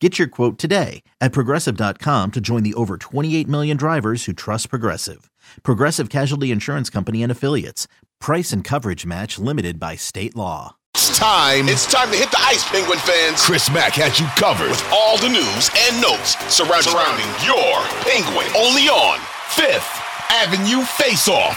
Get your quote today at progressive.com to join the over 28 million drivers who trust Progressive. Progressive Casualty Insurance Company and Affiliates. Price and coverage match limited by state law. It's time. It's time to hit the ice, Penguin fans. Chris Mack has you covered with all the news and notes surrounding, surrounding your Penguin. Only on Fifth Avenue Face Off.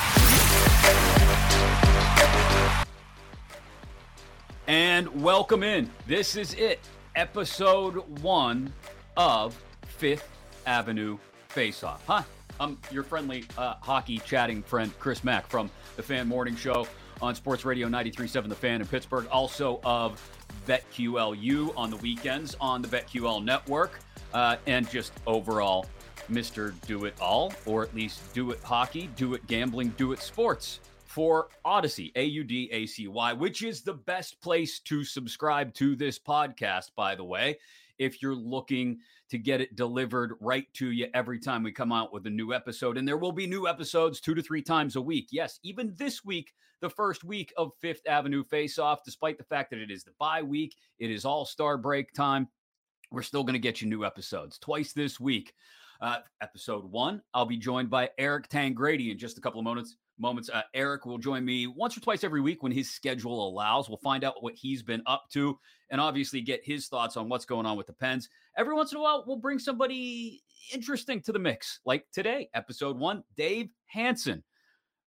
And welcome in. This is it episode one of Fifth Avenue Face Off. Huh? I'm your friendly uh, hockey chatting friend, Chris Mack from the Fan Morning Show on Sports Radio 93.7 The Fan in Pittsburgh, also of BetQLU on the weekends on the BetQL network, uh, and just overall Mr. Do It All, or at least Do It Hockey, Do It Gambling, Do It Sports for Audacy, A U D A C Y, which is the best place to subscribe to this podcast, by the way, if you're looking to get it delivered right to you every time we come out with a new episode. And there will be new episodes two to three times a week. Yes, even this week, the first week of Fifth Avenue Face Off, despite the fact that it is the bye week, it is all star break time. We're still going to get you new episodes twice this week. Uh, episode one, I'll be joined by Eric Tangradi in just a couple of moments moments. Uh, Eric will join me once or twice every week when his schedule allows. We'll find out what he's been up to and obviously get his thoughts on what's going on with the Pens. Every once in a while, we'll bring somebody interesting to the mix, like today, episode one, Dave Hanson.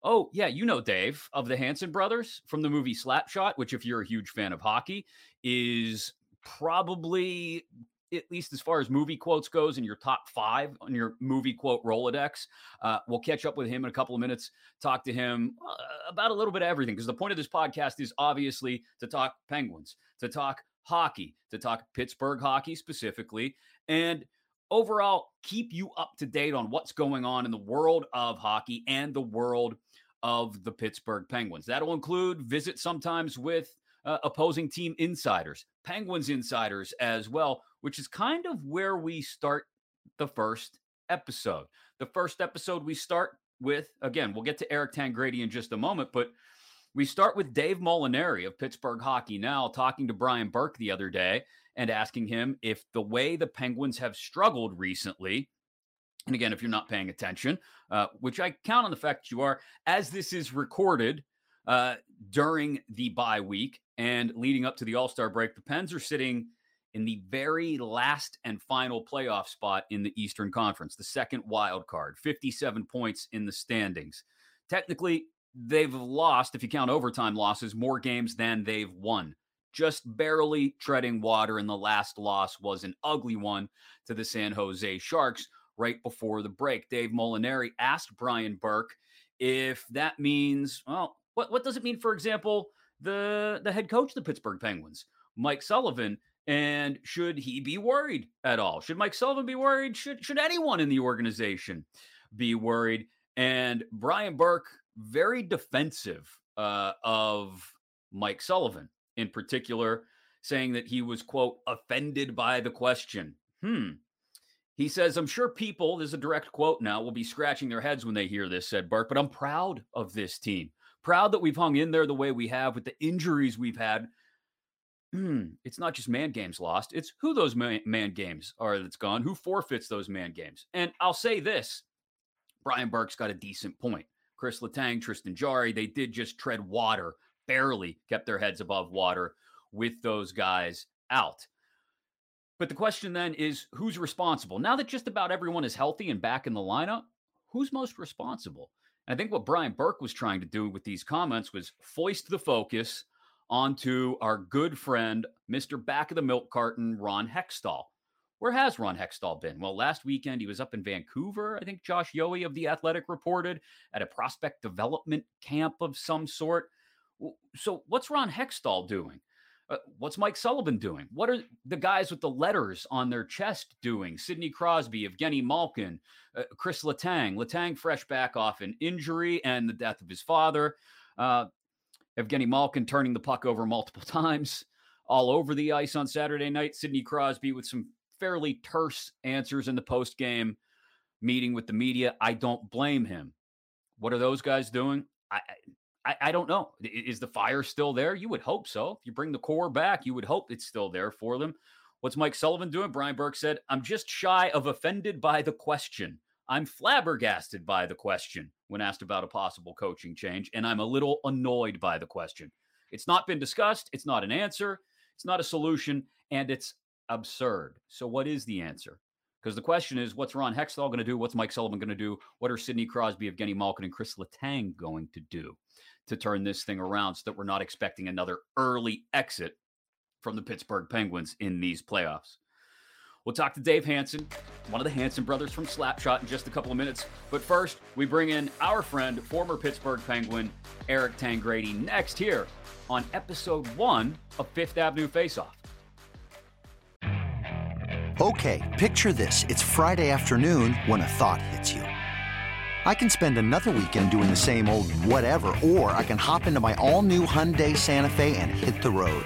Oh, yeah, you know Dave of the Hanson brothers from the movie Slap Shot, which, if you're a huge fan of hockey, is probably at least as far as movie quotes goes in your top five on your movie quote Rolodex. Uh, we'll catch up with him in a couple of minutes, talk to him uh, about a little bit of everything. Because the point of this podcast is obviously to talk Penguins, to talk hockey, to talk Pittsburgh hockey specifically, and overall keep you up to date on what's going on in the world of hockey and the world of the Pittsburgh Penguins. That'll include visit sometimes with uh, opposing team insiders, Penguins insiders as well, which is kind of where we start the first episode. The first episode we start with, again, we'll get to Eric Tangradi in just a moment, but we start with Dave Molinari of Pittsburgh Hockey Now talking to Brian Burke the other day and asking him if the way the Penguins have struggled recently, and again, if you're not paying attention, uh, which I count on the fact you are, as this is recorded uh, during the bye week and leading up to the All Star break, the Pens are sitting in the very last and final playoff spot in the Eastern Conference, the second wild card, 57 points in the standings. Technically, they've lost, if you count overtime losses, more games than they've won. Just barely treading water, and the last loss was an ugly one to the San Jose Sharks right before the break. Dave Molinari asked Brian Burke if that means, well, what, what does it mean, for example, the, the head coach of the Pittsburgh Penguins, Mike Sullivan, and should he be worried at all? Should Mike Sullivan be worried? Should should anyone in the organization be worried? And Brian Burke, very defensive uh, of Mike Sullivan in particular, saying that he was quote offended by the question. Hmm. He says, I'm sure people, this is a direct quote now, will be scratching their heads when they hear this, said Burke, but I'm proud of this team. Proud that we've hung in there the way we have with the injuries we've had. Mm, it's not just man games lost, it's who those man, man games are that's gone, who forfeits those man games. And I'll say this Brian Burke's got a decent point. Chris Letang, Tristan Jarry, they did just tread water, barely kept their heads above water with those guys out. But the question then is who's responsible? Now that just about everyone is healthy and back in the lineup, who's most responsible? And I think what Brian Burke was trying to do with these comments was foist the focus onto our good friend, Mr. Back of the Milk Carton, Ron Hextall. Where has Ron Hextall been? Well, last weekend he was up in Vancouver. I think Josh Yohe of The Athletic reported at a prospect development camp of some sort. So, what's Ron Hextall doing? Uh, what's Mike Sullivan doing? What are the guys with the letters on their chest doing? Sidney Crosby, Evgeny Malkin, uh, Chris Letang. Letang fresh back off an injury and the death of his father. Uh, Evgeny Malkin turning the puck over multiple times all over the ice on Saturday night. Sidney Crosby with some fairly terse answers in the post game meeting with the media. I don't blame him. What are those guys doing? I, I, I don't know. Is the fire still there? You would hope so. If you bring the core back, you would hope it's still there for them. What's Mike Sullivan doing? Brian Burke said, I'm just shy of offended by the question. I'm flabbergasted by the question when asked about a possible coaching change, and I'm a little annoyed by the question. It's not been discussed. It's not an answer. It's not a solution, and it's absurd. So, what is the answer? Because the question is, what's Ron Hextall going to do? What's Mike Sullivan going to do? What are Sidney Crosby, Evgeny Malkin, and Chris Letang going to do to turn this thing around so that we're not expecting another early exit from the Pittsburgh Penguins in these playoffs? We'll talk to Dave Hanson, one of the Hanson brothers from Slap Shot, in just a couple of minutes. But first, we bring in our friend, former Pittsburgh Penguin, Eric Tangradi, next here on episode one of Fifth Avenue Faceoff. Okay, picture this. It's Friday afternoon when a thought hits you. I can spend another weekend doing the same old whatever, or I can hop into my all new Hyundai Santa Fe and hit the road.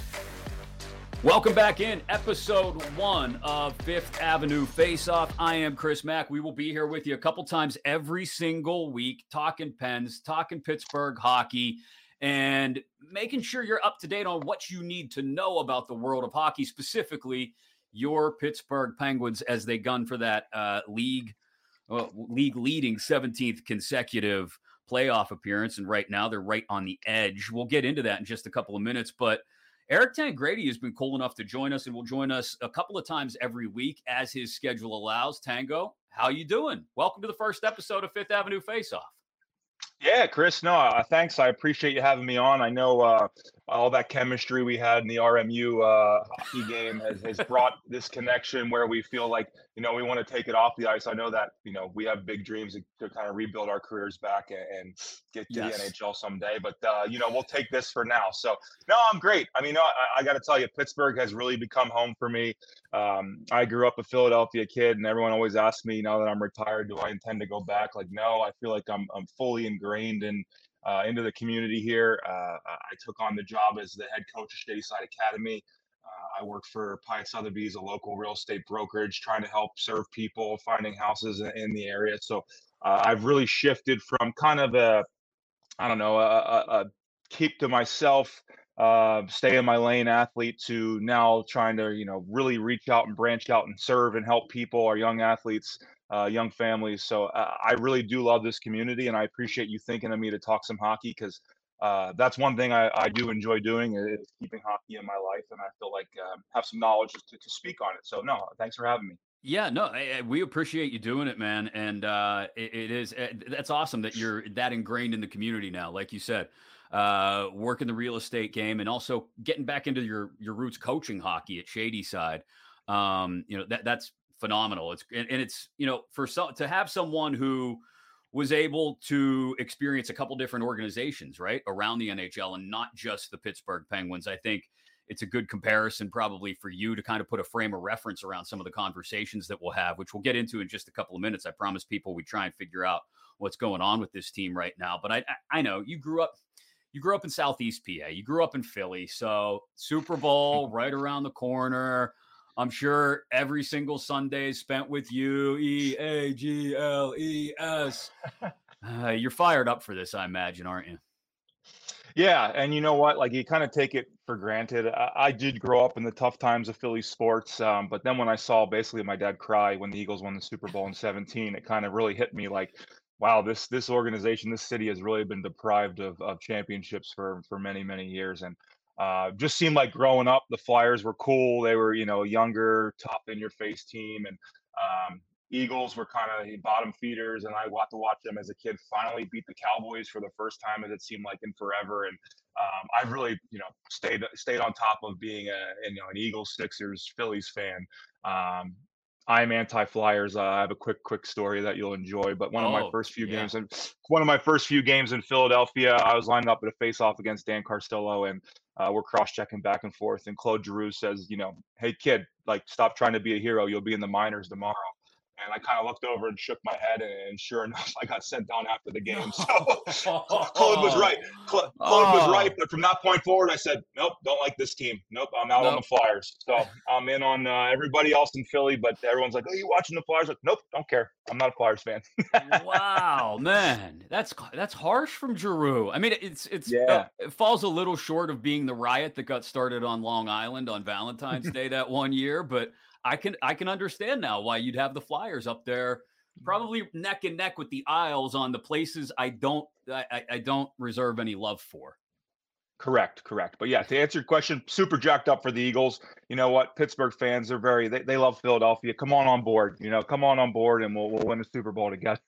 Welcome back in episode one of Fifth Avenue Face Off. I am Chris Mack. We will be here with you a couple times every single week, talking Pens, talking Pittsburgh hockey and making sure you're up to date on what you need to know about the world of hockey, specifically your Pittsburgh Penguins as they gun for that uh, league league leading 17th consecutive playoff appearance. And right now they're right on the edge. We'll get into that in just a couple of minutes, but. Eric Tangradi has been cool enough to join us and will join us a couple of times every week as his schedule allows. Tango, how you doing? Welcome to the first episode of Fifth Avenue Face Off. Yeah, Chris. No, uh, thanks. I appreciate you having me on. I know uh, all that chemistry we had in the RMU uh, hockey game has, has brought this connection where we feel like you know we want to take it off the ice. I know that you know we have big dreams to, to kind of rebuild our careers back and, and get to yes. the NHL someday. But uh, you know we'll take this for now. So no, I'm great. I mean, no, I, I got to tell you, Pittsburgh has really become home for me. Um, I grew up a Philadelphia kid, and everyone always asks me now that I'm retired, do I intend to go back? Like, no, I feel like I'm I'm fully ingrained in uh, into the community here. Uh, I took on the job as the head coach of Shady Side Academy. Uh, I work for Piatt Sotheby's, a local real estate brokerage, trying to help serve people finding houses in, in the area. So uh, I've really shifted from kind of a, I don't know, a, a, a keep to myself, uh, stay in my lane athlete to now trying to, you know, really reach out and branch out and serve and help people, our young athletes, uh, young families. So uh, I really do love this community, and I appreciate you thinking of me to talk some hockey because uh, that's one thing I, I, do enjoy doing is keeping hockey in my life, and I feel like uh, have some knowledge to, to speak on it. So no, thanks for having me. Yeah, no, I, I, we appreciate you doing it, man. And uh, it, it is it, eh, that's awesome that you're that ingrained in the community now. Like you said, uh, working the real estate game and also getting back into your your roots coaching hockey at Shadyside. Um, you know that that's phenomenal. It's and, and it's you know for some to have someone who was able to experience a couple different organizations right around the NHL and not just the Pittsburgh Penguins. I think it's a good comparison probably for you to kind of put a frame of reference around some of the conversations that we'll have, which we'll get into in just a couple of minutes. I promise people we try and figure out what's going on with this team right now. But I I know you grew up you grew up in Southeast PA. You grew up in Philly. So Super Bowl right around the corner. I'm sure every single Sunday is spent with you. E A G L E S. Uh, you're fired up for this, I imagine, aren't you? Yeah, and you know what? Like you kind of take it for granted. I, I did grow up in the tough times of Philly sports, um, but then when I saw basically my dad cry when the Eagles won the Super Bowl in '17, it kind of really hit me like, wow, this this organization, this city has really been deprived of of championships for for many many years, and uh, just seemed like growing up, the Flyers were cool. They were, you know, younger, tough in your face team, and um, Eagles were kind of bottom feeders, and I got to watch them as a kid finally beat the Cowboys for the first time, as it seemed like in forever. And um, I've really, you know, stayed stayed on top of being a you know an Eagles, Sixers, Phillies fan. Um, I'm anti-Flyers. Uh, I have a quick, quick story that you'll enjoy. But one oh, of my oh, first few yeah. games, and one of my first few games in Philadelphia, I was lined up at a face-off against Dan Carcillo, and uh, we're cross-checking back and forth. And Claude Giroux says, "You know, hey kid, like stop trying to be a hero. You'll be in the minors tomorrow." And I kind of looked over and shook my head, and, sure enough, I got sent down after the game. So Claude was right. Claude, Claude was right, but from that point forward, I said, "Nope, don't like this team. Nope, I'm out nope. on the Flyers." So I'm in on uh, everybody else in Philly, but everyone's like, "Oh, you watching the Flyers?" Like, nope, don't care. I'm not a Flyers fan. wow, man, that's that's harsh from Giroux. I mean, it's it's uh, yeah. Uh, it falls a little short of being the riot that got started on Long Island on Valentine's Day that one year, but I can I can understand now why you'd have the Flyers up there, mm-hmm. probably neck and neck with the Isles on the places I don't I, I don't reserve any love for. Correct, correct. But yeah, to answer your question, super jacked up for the Eagles. You know what? Pittsburgh fans are very they, they love Philadelphia. Come on on board. You know, come on on board and we'll we'll win a Super Bowl together.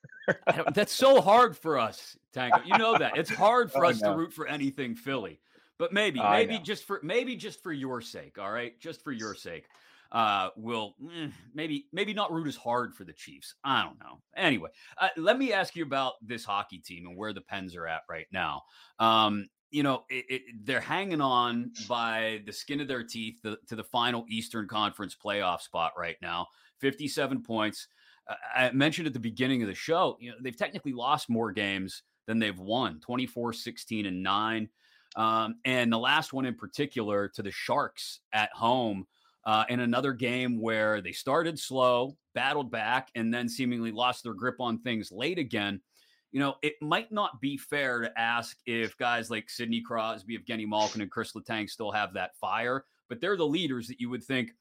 That's so hard for us, Tango. You know that. It's hard for us to root for anything Philly. But maybe, maybe just for maybe just for your sake, all right? Just for your sake uh, will eh, maybe maybe not root as hard for the Chiefs. I don't know. Anyway, uh, let me ask you about this hockey team and where the Pens are at right now. Um, you know, it, it, they're hanging on by the skin of their teeth the, to the final Eastern Conference playoff spot right now. 57 points. Uh, I mentioned at the beginning of the show, you know, they've technically lost more games than they've won 24, 16, and 9. Um, and the last one in particular to the Sharks at home uh, in another game where they started slow, battled back, and then seemingly lost their grip on things late again. You know, it might not be fair to ask if guys like Sidney Crosby, Evgeny Malkin, and Chris Letang still have that fire, but they're the leaders that you would think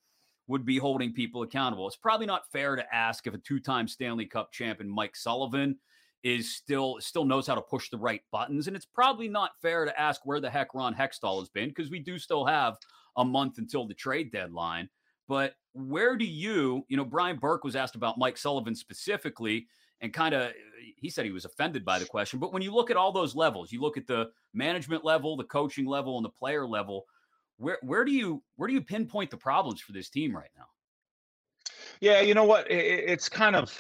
would be holding people accountable. It's probably not fair to ask if a two-time Stanley Cup champion Mike Sullivan is still still knows how to push the right buttons, and it's probably not fair to ask where the heck Ron Hextall has been because we do still have a month until the trade deadline. But where do you, you know, Brian Burke was asked about Mike Sullivan specifically and kind of he said he was offended by the question. But when you look at all those levels, you look at the management level, the coaching level, and the player level, where where do you where do you pinpoint the problems for this team right now? Yeah, you know what? It, it's kind of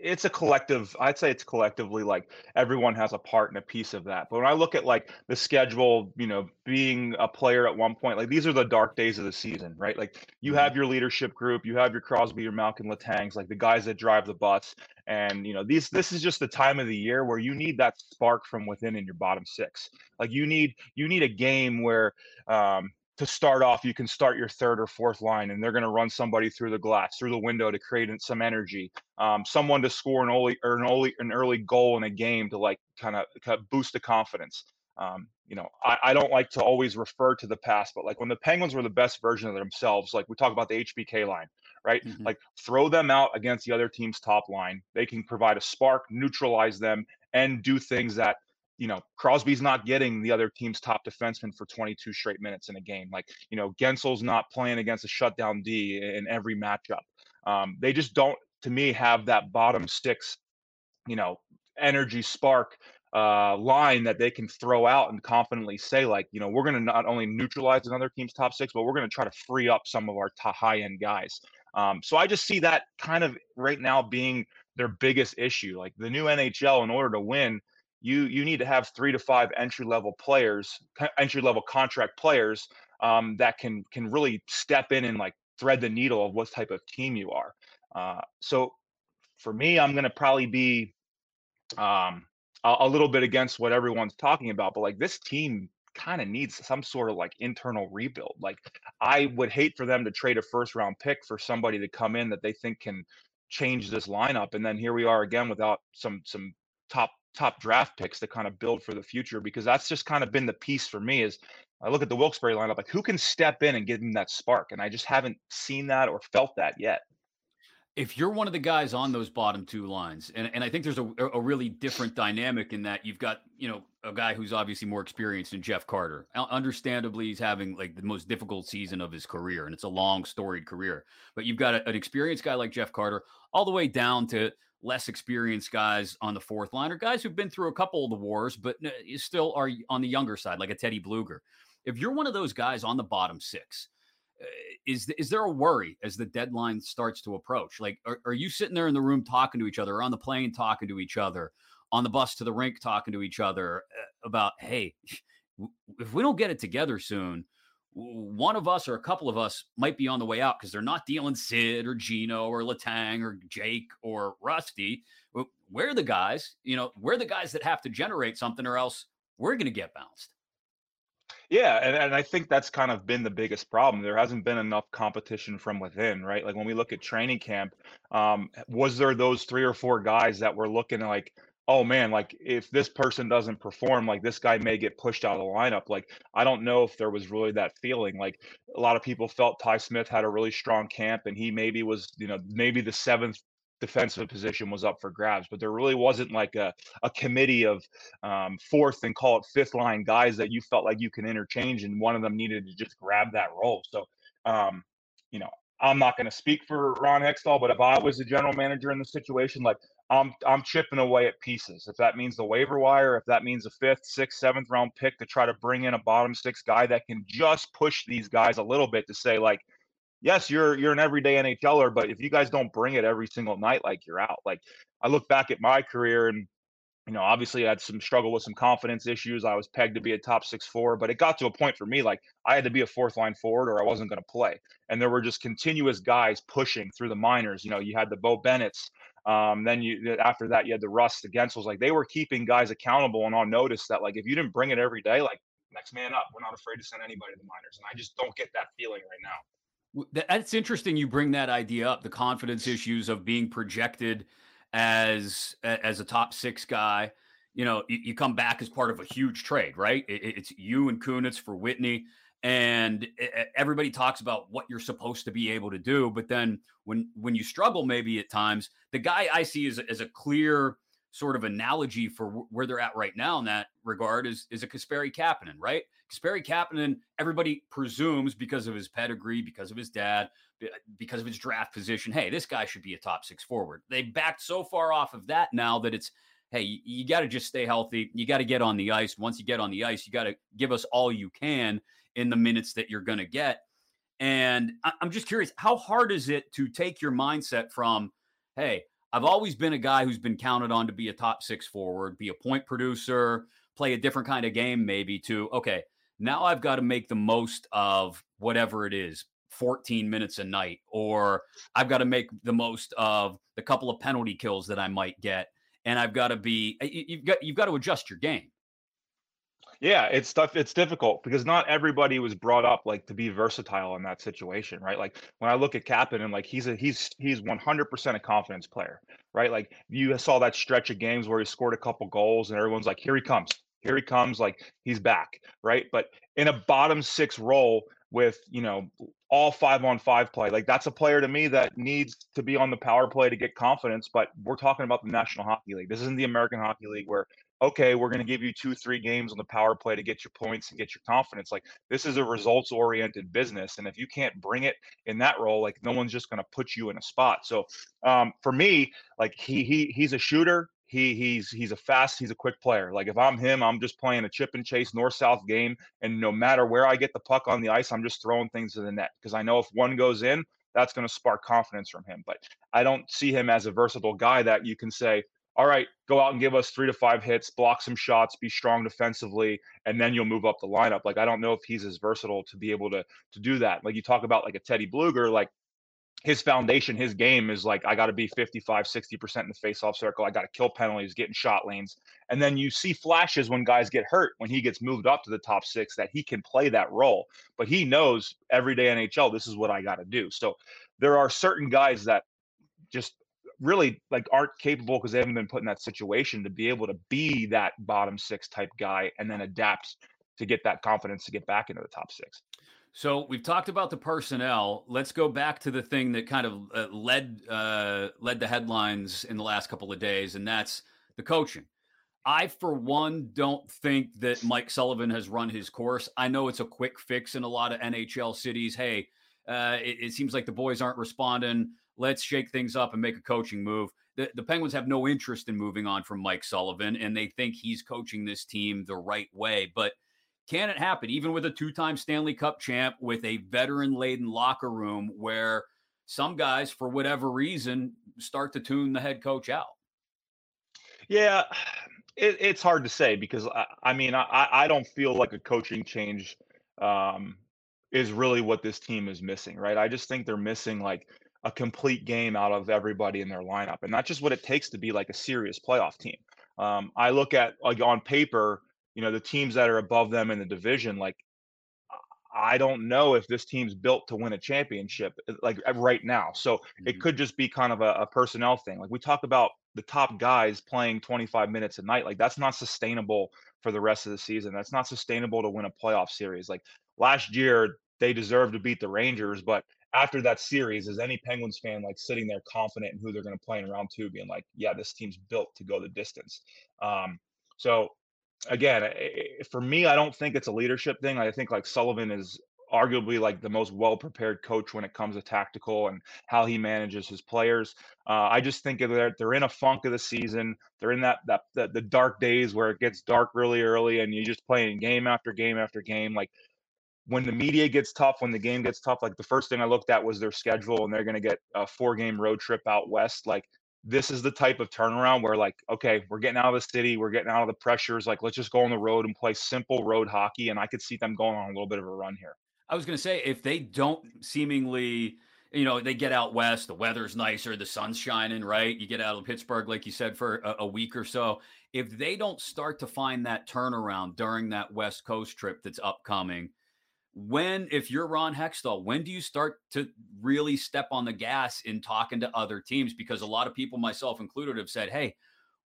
it's a collective. I'd say it's collectively like everyone has a part and a piece of that. But when I look at like the schedule, you know, being a player at one point, like these are the dark days of the season, right? Like you have mm-hmm. your leadership group, you have your Crosby, your Malkin Letangs like the guys that drive the bus, and you know these. This is just the time of the year where you need that spark from within in your bottom six. Like you need you need a game where um, to start off, you can start your third or fourth line, and they're going to run somebody through the glass, through the window to create some energy. Um, someone to score an early or an early an early goal in a game to like kind of boost the confidence. Um, you know, I, I, don't like to always refer to the past, but like when the Penguins were the best version of themselves, like we talk about the HBK line, right? Mm-hmm. Like throw them out against the other team's top line. They can provide a spark, neutralize them, and do things that you know, Crosby's not getting the other team's top defenseman for 22 straight minutes in a game. Like, you know, Guentzel's not playing against a shutdown D in every matchup. Um, they just don't, to me, have that bottom six, you know, energy spark uh, line that they can throw out and confidently say, like, you know, we're going to not only neutralize another team's top six, but we're going to try to free up some of our high end guys. Um, so I just see that kind of right now being their biggest issue. Like the new NHL, in order to win, you you need to have three to five entry level players, entry level contract players um, that can can really step in and like thread the needle of what type of team you are. Uh, so for me, I'm going to probably be um, a, a little bit against what everyone's talking about, but like this team kind of needs some sort of like internal rebuild. Like I would hate for them to trade a first round pick for somebody to come in that they think can change this lineup and then here we are again without some some top top draft picks to kind of build for the future because that's just kind of been the piece for me is I look at the Wilkes-Barre lineup like who can step in and give them that spark and I just haven't seen that or felt that yet if you're one of the guys on those bottom two lines, and, and I think there's a, a really different dynamic in that you've got, you know, a guy who's obviously more experienced than Jeff Carter. Understandably, he's having like the most difficult season of his career, and it's a long, storied career. But you've got a, an experienced guy like Jeff Carter, all the way down to less experienced guys on the fourth line, or guys who've been through a couple of the wars, but still are on the younger side, like a Teddy Bluger. If you're one of those guys on the bottom six, uh, is is there a worry as the deadline starts to approach? Like, are, are you sitting there in the room talking to each other, on the plane talking to each other, on the bus to the rink talking to each other uh, about, hey, if we don't get it together soon, one of us or a couple of us might be on the way out because they're not dealing Sid or Gino or Letang or Jake or Rusty. We're the guys, you know, we're the guys that have to generate something or else we're going to get bounced. Yeah, and, and I think that's kind of been the biggest problem. There hasn't been enough competition from within, right? Like when we look at training camp, um, was there those three or four guys that were looking like, oh man, like if this person doesn't perform, like this guy may get pushed out of the lineup. Like I don't know if there was really that feeling. Like a lot of people felt Ty Smith had a really strong camp and he maybe was, you know, maybe the seventh defensive position was up for grabs, but there really wasn't like a, a committee of um, fourth and call it fifth line guys that you felt like you can interchange, and one of them needed to just grab that role. So, um, you know, I'm not going to speak for Ron Hextall, but if I was the general manager in the situation, like I'm I'm chipping away at pieces. If that means the waiver wire, if that means a fifth, sixth, seventh round pick to try to bring in a bottom six guy that can just push these guys a little bit to say like, yes, you're you're an everyday NHLer, but if you guys don't bring it every single night, like you're out. Like I look back at my career and you know, obviously I had some struggle with some confidence issues. I was pegged to be a top six four, but it got to a point for me like I had to be a fourth line forward or I wasn't going to play. And there were just continuous guys pushing through the minors. You know, you had the Beau Bennett's. Um, then you after that you had the Russ, the Guentzels. Like they were keeping guys accountable and on notice that like if you didn't bring it every day, like next man up. We're not afraid to send anybody to the minors. And I just don't get that feeling right now. That's interesting. You bring that idea up, the confidence issues of being projected as as a top six guy. You know, you, you come back as part of a huge trade, right? It, it's you and Kunitz for Whitney, and everybody talks about what you're supposed to be able to do. But then when when you struggle, maybe at times, the guy I see as, as a clear sort of analogy for where they're at right now in that regard is is a Kasperi Kapanen, right? Kasperi Kapanen, everybody presumes because of his pedigree, because of his dad, because of his draft position, hey, this guy should be a top six forward. They backed so far off of that now that it's hey, you, you got to just stay healthy. You got to get on the ice. Once you get on the ice, you got to give us all you can in the minutes that you're going to get. And I'm just curious, how hard is it to take your mindset from, hey, I've always been a guy who's been counted on to be a top six forward, be a point producer, play a different kind of game, maybe to, okay, now I've got to make the most of whatever it is 14 minutes a night, or I've got to make the most of the couple of penalty kills that I might get. And I've got to be, eh, you've got, you've got to adjust your game. Yeah, it's tough. It's difficult because not everybody was brought up like to be versatile in that situation, right? Like when I look at Kapanen and like he's a he's he's 100% a confidence player, right? Like you saw that stretch of games where he scored a couple goals and everyone's like, here he comes, here he comes, like he's back, right? But in a bottom six role, with you know all five on five play. Like that's a player to me that needs to be on the power play to get confidence. But we're talking about the National Hockey League. This isn't the American Hockey League where okay, we're going to give you two, three games on the power play to get your points and get your confidence. Like this is a results oriented business. And if you can't bring it in that role, like no one's just going to put you in a spot. So um, for me, like he, he, he's a shooter. He he's he's a fast, he's a quick player. Like if I'm him, I'm just playing a chip and chase north south game, and no matter where I get the puck on the ice, I'm just throwing things to the net because I know if one goes in, that's going to spark confidence from him. But I don't see him as a versatile guy that you can say, all right, go out and give us three to five hits, block some shots, be strong defensively, and then you'll move up the lineup. Like I don't know if he's as versatile to be able to to do that. Like you talk about like a Teddy Bluger, like his foundation, his game is like I got to be 55, 60% in the face-off circle. I got to kill penalties, getting shot lanes. And then you see flashes when guys get hurt, when he gets moved up to the top 6 that he can play that role. But he knows everyday NHL this is what I got to do. So there are certain guys that just really like aren't capable because they haven't been put in that situation to be able to be that bottom six type guy and then adapt to get that confidence to get back into the top six. So we've talked about the personnel. Let's go back to the thing that kind of uh, led uh, led the headlines in the last couple of days, and that's the coaching. I, for one, don't think that Mike Sullivan has run his course. I know it's a quick fix in a lot of NHL cities. Hey, uh, it, it, seems like the boys aren't responding let's shake things up and make a coaching move. The, the Penguins have no interest in moving on from Mike Sullivan, and they think he's coaching this team the right way. But can it happen, even with a two time Stanley Cup champ, with a veteran laden locker room where some guys, for whatever reason, start to tune the head coach out? Yeah, it, it's hard to say because I, I mean, I, I don't feel like a coaching change um, is really what this team is missing, right? I just think they're missing like a complete game out of everybody in their lineup, and that's just what it takes to be like a serious playoff team. Um, I look at like on paper, you know, the teams that are above them in the division, like I don't know if this team's built to win a championship uh, like right now. So mm-hmm. it could just be kind of a, a, personnel thing. Like we talk about the top guys playing 25 minutes a night. Like that's not sustainable for the rest of the season. That's not sustainable to win a playoff series. Like last year, they deserved to beat the Rangers, but after that series, is any Penguins fan like sitting there confident in who they're going to play in round two, being like, yeah, this team's built to go the distance. Um, so again, for me, I don't think it's a leadership thing. I think like Sullivan is arguably like the most well prepared coach when it comes to tactical and how he manages his players. Uh, I just think they're they're in a funk of the season. They're in that that the, the dark days where it gets dark really early, and you're just playing game after game after game. Like when the media gets tough, when the game gets tough, like the first thing I looked at was their schedule, and they're going to get a four game road trip out west. Like, this is the type of turnaround where, like, okay, we're getting out of the city, we're getting out of the pressures. Like, let's just go on the road and play simple road hockey. And I could see them going on a little bit of a run here. I was going to say, if they don't seemingly, you know, they get out west, the weather's nicer, the sun's shining, right? You get out of Pittsburgh, like you said, for a, a week or so. If they don't start to find that turnaround during that West Coast trip that's upcoming, when if you're Ron Hextall, when do you start to really step on the gas in talking to other teams? Because a lot of people, myself included, have said, "Hey,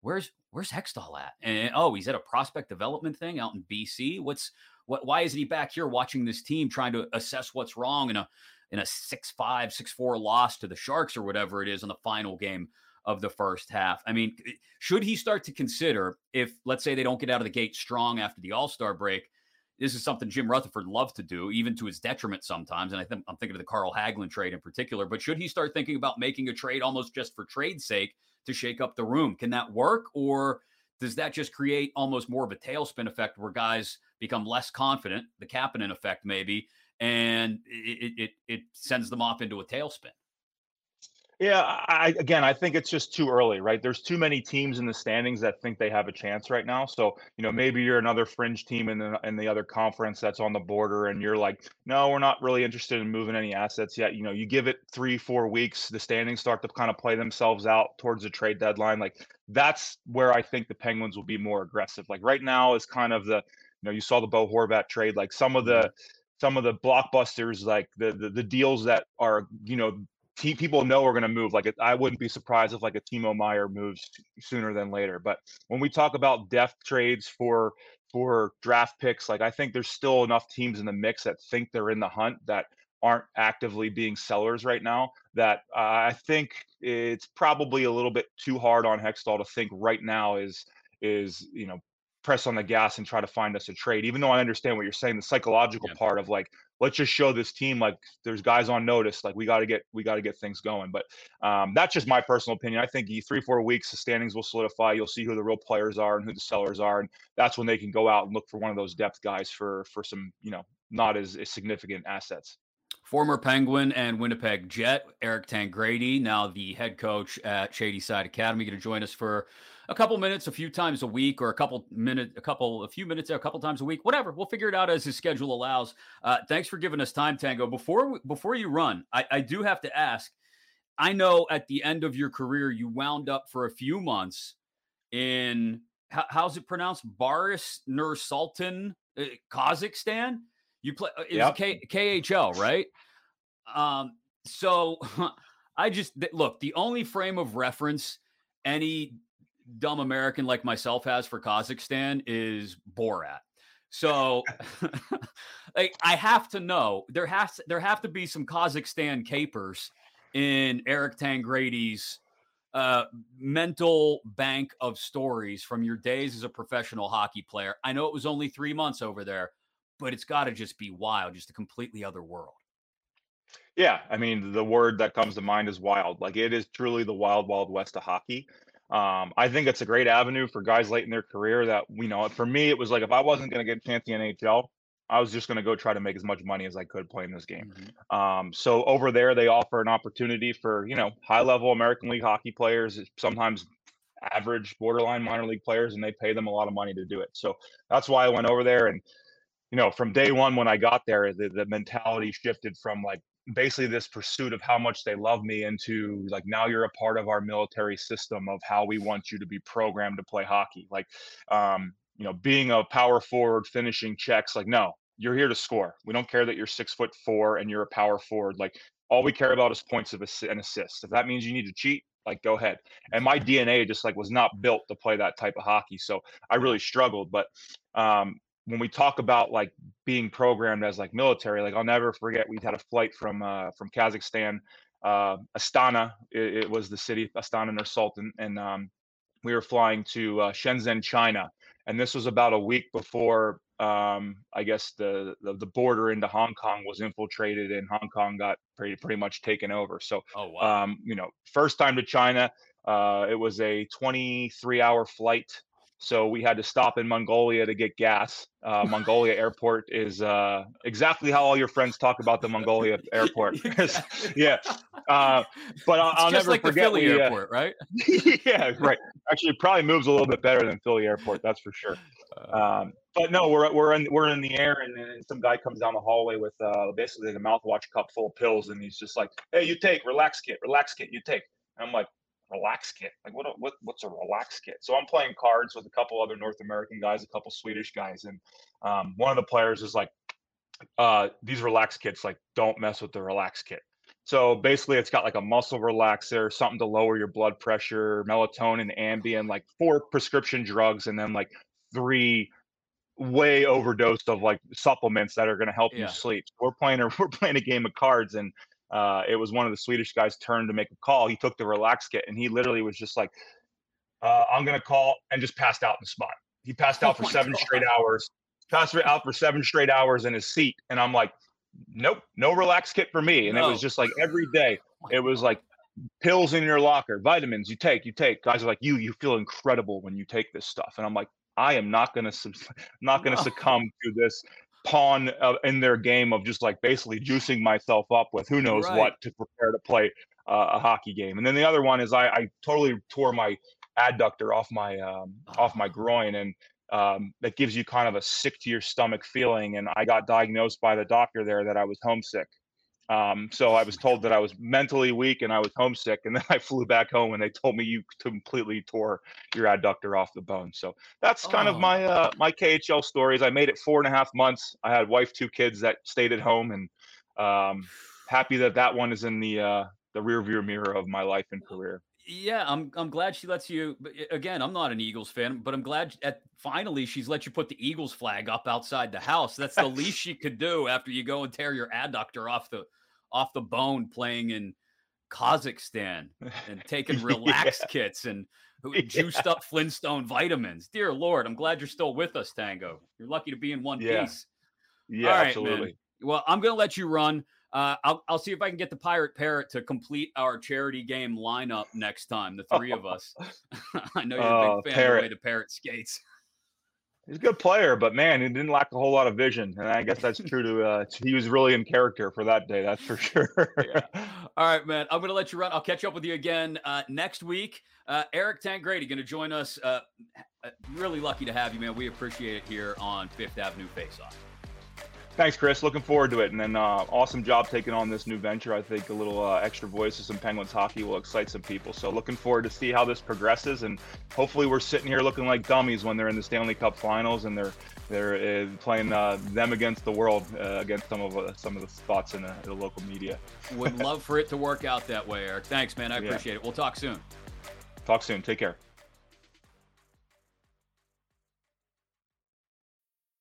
where's where's Hextall at?" And oh, he's at a prospect development thing out in BC. What's what? Why isn't he back here watching this team, trying to assess what's wrong in a in a six five six four loss to the Sharks or whatever it is in the final game of the first half? I mean, should he start to consider if let's say they don't get out of the gate strong after the All Star break? This is something Jim Rutherford loved to do, even to his detriment sometimes. And I think I'm thinking of the Carl Hagelin trade in particular. But should he start thinking about making a trade almost just for trade's sake to shake up the room? Can that work? Or does that just create almost more of a tailspin effect where guys become less confident, the Kapanen effect maybe, and it, it, it sends them off into a tailspin? Yeah, I again, I think it's just too early, right? There's too many teams in the standings that think they have a chance right now. So, you know, maybe you're another fringe team in the in the other conference that's on the border, and you're like, no, we're not really interested in moving any assets yet. You know, you give it three, four weeks, the standings start to kind of play themselves out towards the trade deadline. Like that's where I think the Penguins will be more aggressive. Like right now is kind of the, you know, you saw the Bo Horvat trade, like some of the some of the blockbusters, like the, the the deals that are, you know, people know are going to move. Like I wouldn't be surprised if like a Timo Meier moves sooner than later. But when we talk about depth trades for for draft picks. Like I think there's still enough teams in the mix that think they're in the hunt that aren't actively being sellers right now. That uh, I think it's probably a little bit too hard on Hextall to think right now is is you know press on the gas and try to find us a trade. Even though I understand what you're saying, the psychological yeah. part of like, let's just show this team like there's guys on notice. Like we got to get we got to get things going. But um, that's just my personal opinion. I think three four weeks the standings will solidify. You'll see who the real players are and who the sellers are, and that's when they can go out and look for one of those depth guys for for some you know not as, as significant assets. Former Penguin and Winnipeg Jet, Eric Tangradi, now the head coach at Shady Side Academy, going to join us for a couple minutes, a few times a week, or a couple minutes, a couple, a few minutes, a couple times a week, whatever. We'll figure it out as his schedule allows. Uh, thanks for giving us time, Tango. Before before you run, I, I do have to ask. I know at the end of your career, you wound up for a few months in how, how's it pronounced? Barys Nur Sultan, uh, Kazakhstan. You play uh, yep. K, KHL, right? Um, so I just look the only frame of reference any dumb American like myself has for Kazakhstan is Borat. So like, I have to know there has there have to be some Kazakhstan capers in Eric Tangradi's uh, mental bank of stories from your days as a professional hockey player. I know it was only three months over there, but it's got to just be wild, just a completely other world. Yeah, I mean, the word that comes to mind is wild. Like it is truly the wild, wild west of hockey. Um, I think it's a great avenue for guys late in their career that, you know, for me, it was like if I wasn't going to get a chance in the NHL, I was just going to go try to make as much money as I could playing this game. Mm-hmm. Um, so over there, they offer an opportunity for, you know, high level American League hockey players, sometimes average borderline minor league players, and they pay them a lot of money to do it. So that's why I went over there. And, you know, from day one when I got there, the, the mentality shifted from like basically this pursuit of how much they love me into like now you're a part of our military system of how we want you to be programmed to play hockey. Like um you know being a power forward finishing checks like no you're here to score. We don't care that you're six foot four and you're a power forward. Like all we care about is points of an assist if that means you need to cheat like go ahead. And my dna just like was not built to play that type of hockey. So i really struggled but um when we talk about like being programmed as like military, like I'll never forget we had a flight from uh, from Kazakhstan, uh, Astana. It, it, was the city Astana Nur Sultan, and um, we were flying to uh, Shenzhen, China. And this was about a week before um, I guess the, the, the border into Hong Kong was infiltrated and Hong Kong got pretty pretty much taken over. So, oh, wow. um, you know, first time to China. Uh, it was a 23 hour flight so we had to stop in Mongolia to get gas. Uh, Mongolia airport is uh, exactly how all your friends talk about the Mongolia airport. yeah, uh, but I'll, I'll never like forget the Philly we, uh, airport, right? yeah, right. Actually, it probably moves a little bit better than Philly airport, that's for sure. Uh. Um, but no, we're we're in we're in the air, and then some guy comes down the hallway with uh, basically a mouthwash cup full of pills, and he's just like, "Hey, you take, relax, kit, relax, kit, you take." And I'm like, relax kit. Like what, what what's a relax kit? So I'm playing cards with a couple other North American guys, a couple Swedish guys, and um, one of the players is like, uh, these relax kits, like don't mess with the relax kit. So basically, it's got like a muscle relaxer, something to lower your blood pressure, melatonin, Ambien, like four prescription drugs, and then like three way overdosed of like supplements that are going to help yeah. you sleep. We're playing a we're playing a game of cards, and uh, it was one of the Swedish guys' turn to make a call. He took the relax kit and he literally was just like, uh, "I'm gonna call," and just passed out in the spot. He passed out oh for seven God. straight hours. Passed out for seven straight hours in his seat, and I'm like, "Nope, no relax kit for me." And no. it was just like every day. Oh it was like pills in your locker, vitamins you take, you take. Guys are like, "You, you feel incredible when you take this stuff," and I'm like, I am not going to not going to no. succumb to this pawn uh, in their game of just like basically juicing myself up with who knows right. what to prepare to play uh, a hockey game. And then the other one is I, I totally tore my adductor off my um, off my groin, and um, that gives you kind of a sick to your stomach feeling. And I got diagnosed by the doctor there that I was homesick. Um, so I was told that I was mentally weak and I was homesick, and then I flew back home and they told me you completely tore your adductor off the bone. So that's kind oh. of my uh, my KHL stories. I made it four and a half months. I had wife, two kids that stayed at home, and um, happy that that one is in the uh, the rear view mirror of my life and career. Yeah, I'm I'm glad she lets you. Again, I'm not an Eagles fan, but I'm glad at finally she's let you put the Eagles flag up outside the house. That's the least she could do after you go and tear your adductor off the off the bone playing in Kazakhstan and taking relaxed yeah. kits and juiced up Flintstone vitamins. Dear Lord, I'm glad you're still with us, Tango. You're lucky to be in one yeah. piece. Yeah, absolutely. Man. Well, I'm going to let you run. Uh, I'll, I'll see if I can get the Pirate Parrot to complete our charity game lineup next time, the three of us. I know you're a big oh, fan Parrot. of the way the Parrot skates. He's a good player, but man, he didn't lack a whole lot of vision, and I guess that's true to. Uh, he was really in character for that day, that's for sure. yeah. All right, man. I'm gonna let you run. I'll catch up with you again uh, next week. Uh, Eric Tangradi going to join us. Uh, uh, really lucky to have you, man. We appreciate it here on Fifth Avenue Face Off. Thanks, Chris. Looking forward to it. And then uh, awesome job taking on this new venture. I think a little uh, extra voices in Penguins hockey will excite some people. So looking forward to see how this progresses. And hopefully we're sitting here looking like dummies when they're in the Stanley Cup Finals and they're they're uh, playing uh, them against the world uh, against some of uh, some of the spots in the, the, local media. Would love for it to work out that way, Eric. Thanks, man. I appreciate yeah. it. We'll talk soon. Talk soon. Take care.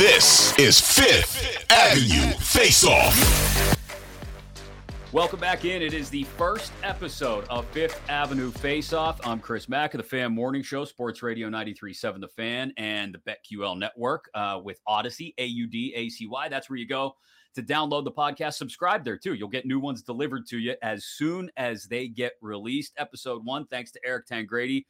This, is Fifth Avenue Face Off. Welcome back in. It is the first episode of Fifth Avenue Face Off. I'm Chris Mack of the Fan Morning Show, Sports Radio 93.7 The Fan, and the BetQL Network uh, with Audacy, A U D A C Y. That's where you go to download the podcast. Subscribe there too. You'll get new ones delivered to you as soon as they get released. Episode one, thanks to Eric Tangradi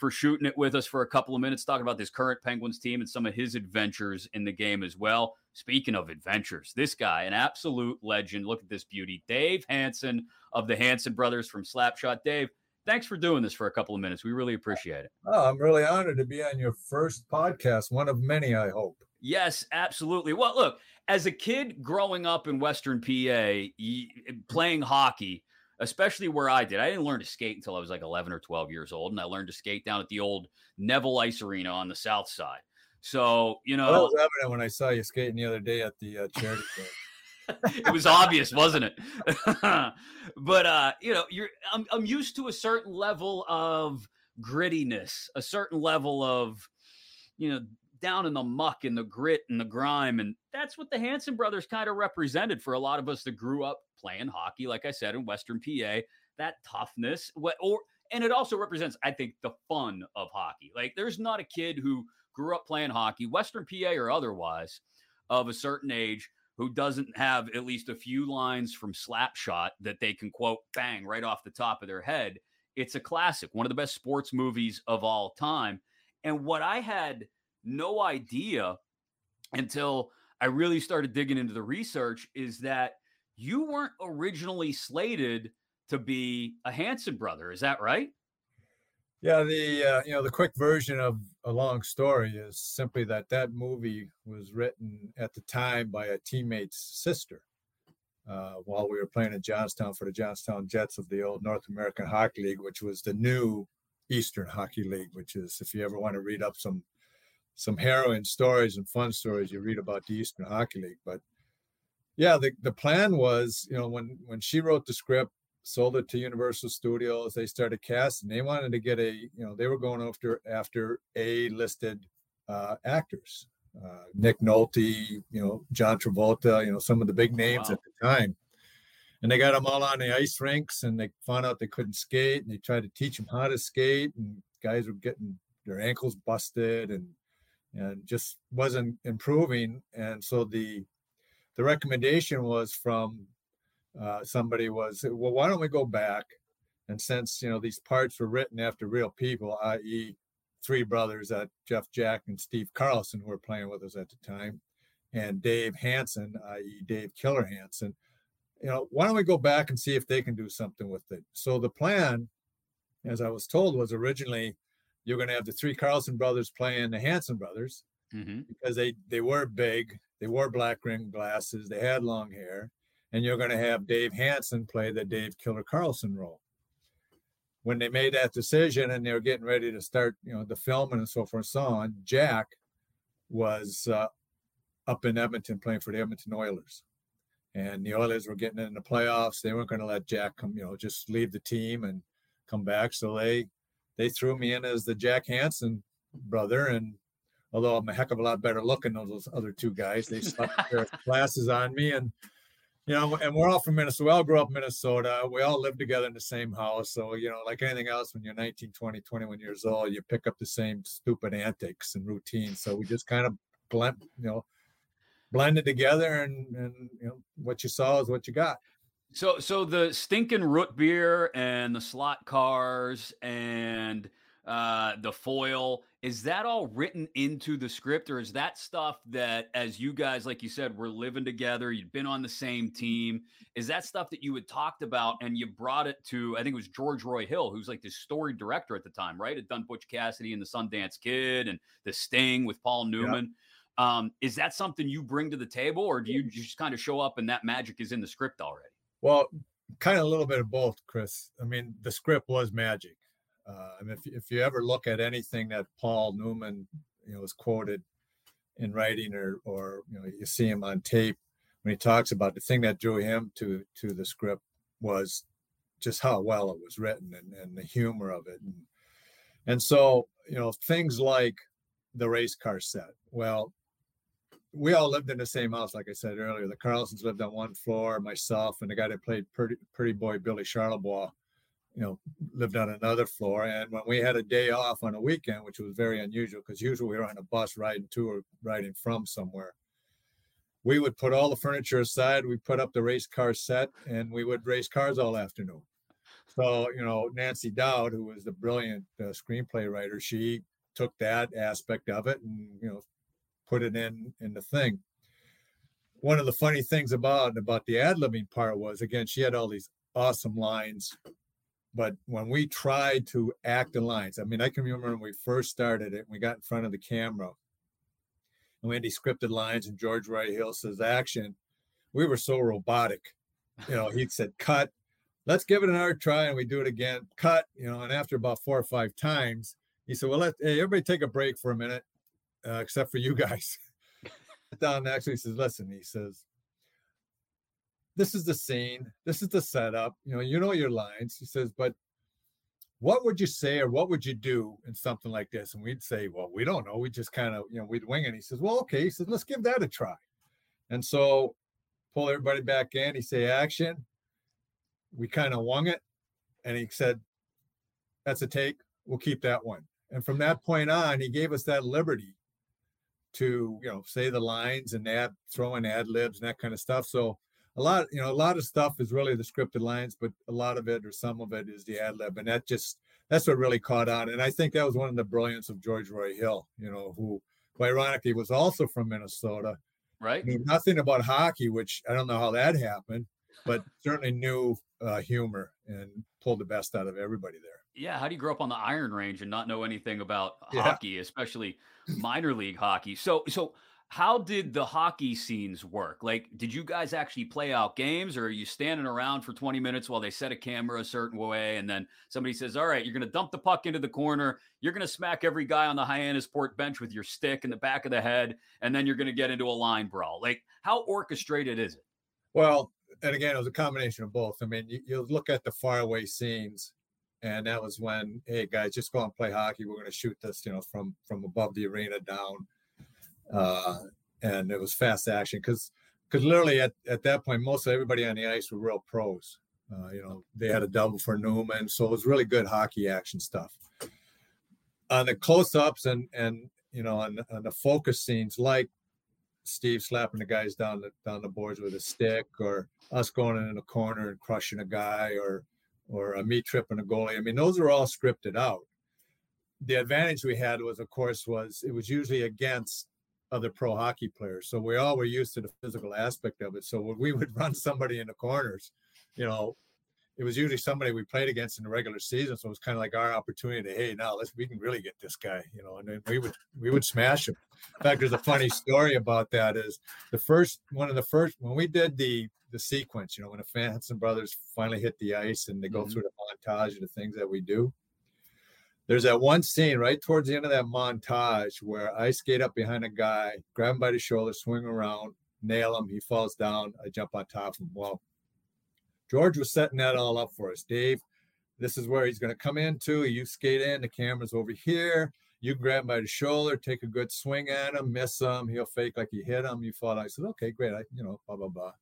for shooting it with us for a couple of minutes, talking about this current Penguins team and some of his adventures in the game as well. Speaking of adventures, this guy, an absolute legend. Look at this beauty. Dave Hanson of the Hanson brothers from Slap Shot. Dave, thanks for doing this for a couple of minutes. We really appreciate it. Oh, I'm really honored to be on your first podcast, one of many, I hope. Yes, absolutely. Well, look, as a kid growing up in Western PA, playing hockey, especially where I did. I didn't learn to skate until I was like 11 or 12 years old, and I learned to skate down at the old Neville Ice Arena on the south side. So, you know, that was evident when I saw you skating the other day at the uh, charity it was obvious, wasn't it? but uh, you know, you're I'm I'm used to a certain level of grittiness, a certain level of you know, down in the muck and the grit and the grime. And that's what the Hanson brothers kind of represented for a lot of us that grew up playing hockey, like I said, in Western PA, that toughness. What or and it also represents, I think, the fun of hockey. Like there's not a kid who grew up playing hockey, Western PA or otherwise, of a certain age who doesn't have at least a few lines from Slap Shot that they can quote bang right off the top of their head. It's a classic, one of the best sports movies of all time. And what I had no idea until I really started digging into the research is that you weren't originally slated to be a Hanson brother. Is that right? Yeah, the uh, you know the quick version of a long story is simply that that movie was written at the time by a teammate's sister uh, while we were playing in Johnstown for the Johnstown Jets of the old North American Hockey League, which was the new Eastern Hockey League. Which is, if you ever want to read up some some harrowing stories and fun stories, you read about the Eastern Hockey League. But yeah, the, the plan was, you know, when when she wrote the script, sold it to Universal Studios, they started casting. They wanted to get a, you know, they were going after after A listed uh, actors, uh, Nick Nolte, you know, John Travolta, you know, some of the big names wow. at the time. And they got them all on the ice rinks, and they found out they couldn't skate, and they tried to teach them how to skate, and guys were getting their ankles busted, and and just wasn't improving. And so the the recommendation was from uh, somebody was, well, why don't we go back? And since you know these parts were written after real people, i.e., three brothers, that Jeff Jack and Steve Carlson, who were playing with us at the time, and Dave Hanson, i.e., Dave Killer Hanson. You know, why don't we go back and see if they can do something with it? So the plan, as I was told, was originally you're going to have the three Carlson brothers playing the Hanson brothers mm-hmm. because they they were big, they wore black rim glasses, they had long hair, and you're going to have Dave Hanson play the Dave Killer Carlson role. When they made that decision and they were getting ready to start, you know, the filming and so forth and so on, Jack was uh, up in Edmonton playing for the Edmonton Oilers. And the Oilers were getting in the playoffs. They weren't going to let Jack come, you know, just leave the team and come back. So they they threw me in as the Jack Hanson brother. And although I'm a heck of a lot better looking than those other two guys, they stuck their glasses on me. And you know, and we're all from Minnesota. We all grew up in Minnesota. We all lived together in the same house. So, you know, like anything else, when you're 19, 20, 21 years old, you pick up the same stupid antics and routines. So we just kind of blend, you know, blended together and, and, you know, what you saw is what you got. So, so the stinking root beer and the slot cars and uh, the foil is that all written into the script, or is that stuff that, as you guys, like you said, were living together, you'd been on the same team? Is that stuff that you had talked about and you brought it to? I think it was George Roy Hill, who's like the story director at the time, right? Had done Butch Cassidy and the Sundance Kid and The Sting with Paul Newman. Yeah. Um, is that something you bring to the table, or do you just kind of show up and that magic is in the script already? Well, kind of a little bit of both, Chris. I mean, the script was magic. Uh, and if if you ever look at anything that Paul Newman, you know, quoted in writing or or you know you see him on tape when he talks about the thing that drew him to to the script was just how well it was written and, and the humor of it and and so you know things like the race car set well we all lived in the same house, like I said earlier. The Carlsons lived on one floor, myself and the guy that played Pretty, Pretty Boy Billy Charlebois, you know, lived on another floor. And when we had a day off on a weekend, which was very unusual because usually we were on a bus riding to or riding from somewhere, we would put all the furniture aside. We put up the race car set and we would race cars all afternoon. So, you know, Nancy Dowd, who was the brilliant uh, screenplay writer, she took that aspect of it and, you know, put it in in the thing. One of the funny things about about the ad libbing part was again she had all these awesome lines, but when we tried to act the lines, I mean I can remember when we first started it, we got in front of the camera, and we had these scripted lines, and George Roy Hill says action. We were so robotic, you know. He said cut, let's give it another try, and we do it again. Cut, you know. And after about four or five times, he said, "Well, let hey, everybody take a break for a minute." Uh, except for you guys. Don actually says, "Listen," he says, "This is the scene. This is the setup. You know, you know your lines." He says, "But what would you say or what would you do in something like this?" And we'd say, "Well, we don't know. We just kind of, you know, we'd wing it." He says, "Well, okay." He says, "Let's give that a try." And so, pull everybody back in. He say, "Action." We kind of wung it, and he said, "That's a take. We'll keep that one." And from that point on, he gave us that liberty to you know say the lines and add throw in ad libs and that kind of stuff so a lot you know a lot of stuff is really the scripted lines but a lot of it or some of it is the ad lib and that just that's what really caught on and i think that was one of the brilliance of george roy hill you know who, who ironically was also from minnesota. Right. Knew nothing about hockey which i don't know how that happened but certainly knew uh, humor and pulled the best out of everybody there yeah, how do you grow up on the Iron Range and not know anything about yeah. hockey, especially minor league hockey? So, so how did the hockey scenes work? Like, did you guys actually play out games, or are you standing around for 20 minutes while they set a camera a certain way, and then somebody says, "All right, you're going to dump the puck into the corner, you're going to smack every guy on the Hyannisport bench with your stick in the back of the head, and then you're going to get into a line brawl." Like, how orchestrated is it? Well, and again, it was a combination of both. I mean, you, you look at the faraway scenes and that was when hey guys just go and play hockey. We're going to shoot this you know from from above the arena down. Uh and it was fast action because because literally at, at that point most of everybody on the ice were real pros. Uh, you know they had a double for newman so it was really good hockey action stuff. On the close-ups and and you know on, on the focus scenes like steve slapping the guys down the down the boards with a stick or us going in the corner and crushing a guy or or a meat trip and a goalie. I mean, those are all scripted out. The advantage we had was, of course, was it was usually against other pro hockey players. So we all were used to the physical aspect of it. So when we would run somebody in the corners, you know, it was usually somebody we played against in the regular season. So it was kind of like our opportunity to, hey, now let's we can really get this guy, you know, and then we would we would smash him. In fact, there's a funny story about that. Is the first one of the first when we did the the sequence, you know, when the Hanson brothers finally hit the ice and they go mm-hmm. through the montage of the things that we do. There's that one scene right towards the end of that montage where I skate up behind a guy, grab him by the shoulder, swing around, nail him. He falls down. I jump on top of him. Well, George was setting that all up for us. Dave, this is where he's going to come into. You skate in. The camera's over here. You grab him by the shoulder, take a good swing at him, miss him. He'll fake like you hit him. You fall. I said, okay, great. I, you know, blah blah blah.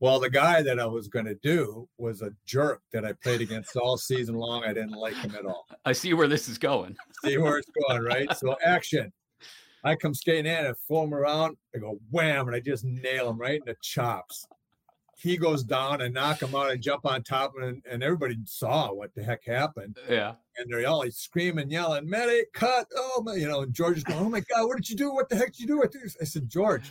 Well, the guy that I was going to do was a jerk that I played against all season long. I didn't like him at all. I see where this is going. see where it's going, right? So action. I come skating in fool him around. I go wham, and I just nail him right in the chops. He goes down and knock him out and jump on top of him, and everybody saw what the heck happened. Yeah. And they're all like screaming, yelling, medic, cut. Oh my, you know, and George is going, Oh my God, what did you do? What the heck did you do? I said, George,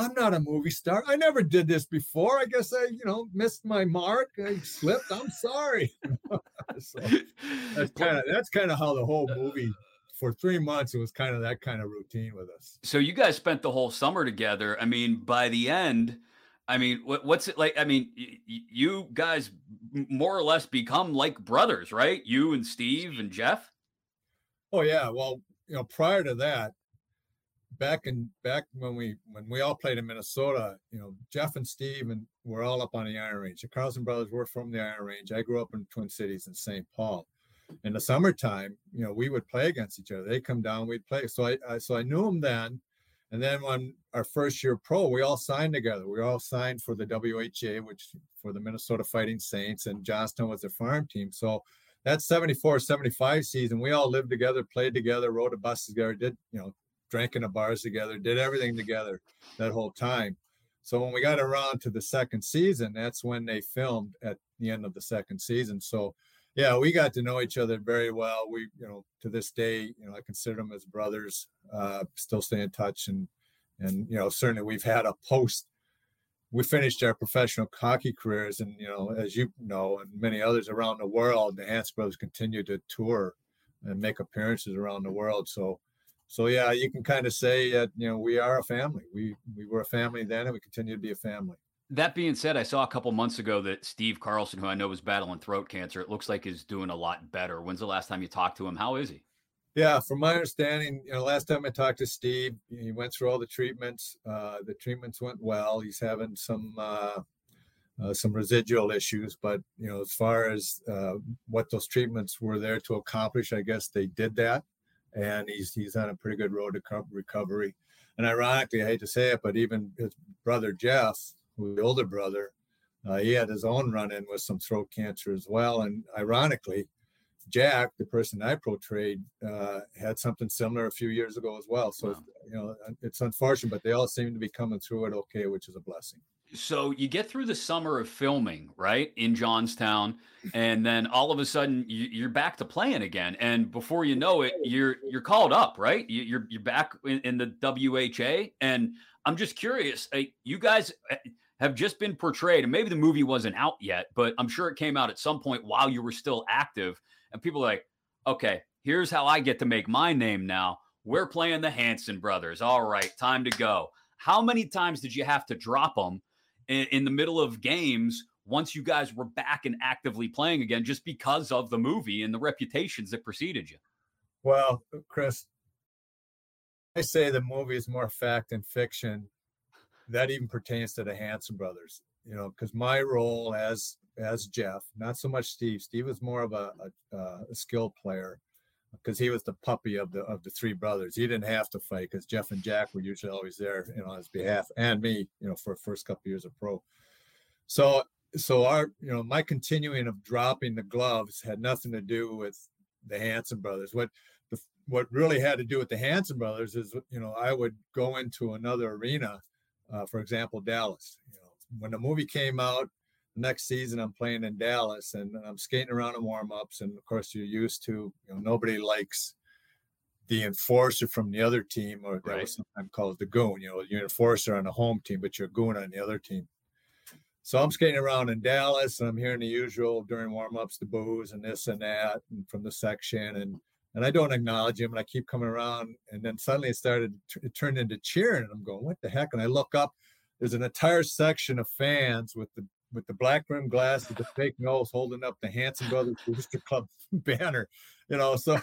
I'm not a movie star. I never did this before. I guess I, you know, missed my mark. I slipped. I'm sorry. so that's kind of that's kind of how the whole uh, movie for three months it was kind of that kind of routine with us. So you guys spent the whole summer together. I mean, by the end, I mean, what, what's it like? I mean, you guys more or less become like brothers, right? You and Steve and Jeff. Oh yeah. Well, you know, prior to that, back in back when we when we all played in Minnesota, you know, Jeff and Steve and we're all up on the Iron Range. The Carlson brothers were from the Iron Range. I grew up in Twin Cities in St. Paul. In the summertime, you know, we would play against each other. They come down, we'd play. So I, I so I knew them then. And then when our first year pro, we all signed together. We all signed for the WHA, which for the Minnesota Fighting Saints, and Johnstown was their farm team. So that 74 75 season, we all lived together, played together, rode a bus together, did, you know, drank in the bars together, did everything together that whole time. So when we got around to the second season, that's when they filmed at the end of the second season. So yeah, we got to know each other very well. We, you know, to this day, you know, I consider them as brothers. Uh, still stay in touch, and and you know, certainly we've had a post. We finished our professional hockey careers, and you know, as you know, and many others around the world, the Hans continue to tour and make appearances around the world. So so yeah, you can kind of say that you know we are a family. We we were a family then, and we continue to be a family. That being said, I saw a couple months ago that Steve Carlson, who I know was battling throat cancer, it looks like is doing a lot better. When's the last time you talked to him? How is he? Yeah, from my understanding, you know, last time I talked to Steve, he went through all the treatments. Uh, the treatments went well. He's having some uh, uh, some residual issues, but you know, as far as uh, what those treatments were there to accomplish, I guess they did that and he's he's on a pretty good road to recovery. And ironically, I hate to say it, but even his brother Jeff, who's the older brother, uh, he had his own run-in with some throat cancer as well. And ironically, Jack, the person I portrayed, uh, had something similar a few years ago as well. So wow. you know, it's unfortunate, but they all seem to be coming through it okay, which is a blessing. So you get through the summer of filming right in johnstown and then all of a sudden you, are back to playing again. And before you know it you're you're called up right? You're you're back in, in the wha and i'm just curious you guys eh, have just been portrayed and maybe the movie wasn't out yet but i'm sure it came out at some point while you were still active and people are like okay here's how i get to make my name now we're playing the hanson brothers all right time to go how many times did you have to drop them in, in the middle of games once you guys were back and actively playing again just because of the movie and the reputations that preceded you? Well, Chris, I say the movie is more fact than fiction. That even pertains to the Hanson brothers, you know, because my role as as Jeff, not so much Steve. Steve was more of a, a, a skill player because he was the puppy of the of the three brothers. He didn't have to fight because Jeff and Jack were usually always there, you know, on his behalf, and me, you know, for first couple years of pro. So, so our, you know, my continuing of dropping the gloves had nothing to do with the Hanson brothers. What the what really had to do with the Hanson brothers is, you know, I would go into another arena, uh, for example, Dallas. You know, when the movie came out, next season I'm playing in Dallas and I'm skating around in warm ups. And of course, you're used to, you know, nobody likes the enforcer from the other team, or that Right. was sometimes called the goon. You know, you're an enforcer on the home team, but you're a goon on the other team. So I'm skating around in Dallas, and I'm hearing the usual during warm-ups, the booze and this and that, and from the section, and and I don't acknowledge him, and I keep coming around, and then suddenly it started, it turned into cheering, and I'm going, what the heck? And I look up, there's an entire section of fans with the with the black rim glasses, the fake nose, holding up the Hanson Brothers Booster Club banner, you know. So,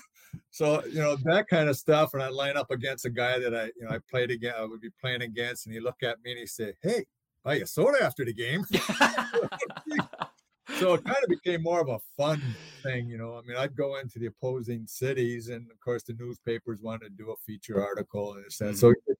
so you know that kind of stuff. And I line up against a guy that I, you know, I played against, I would be playing against, and he look at me and he say, "Hey, buy a soda after the game." so it kind of became more of a fun thing, you know. I mean, I'd go into the opposing cities, and of course, the newspapers wanted to do a feature article and this, that. So, mm-hmm.